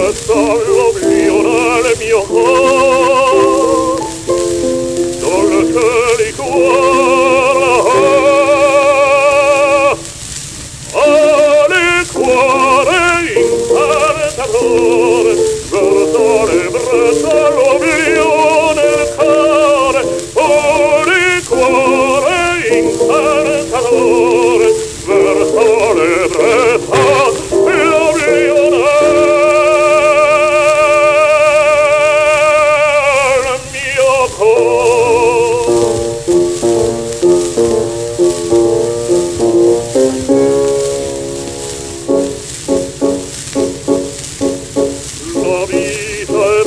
Verso l'oblio nel mio cuore incantatore,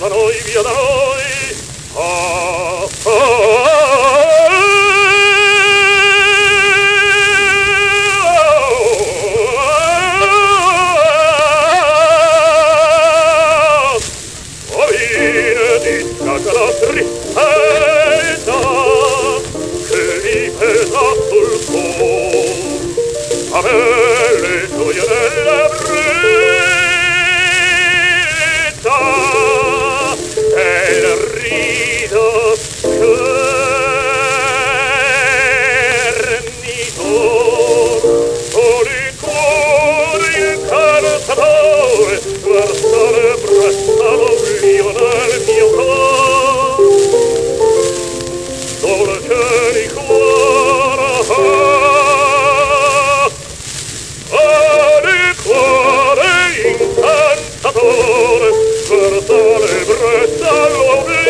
da noi, via da noi. Ah, ah, oh, benedicta che guardare prestavo l'io nel mio cor dolce di cuore ah di cuore incantatore guardare prestavo l'io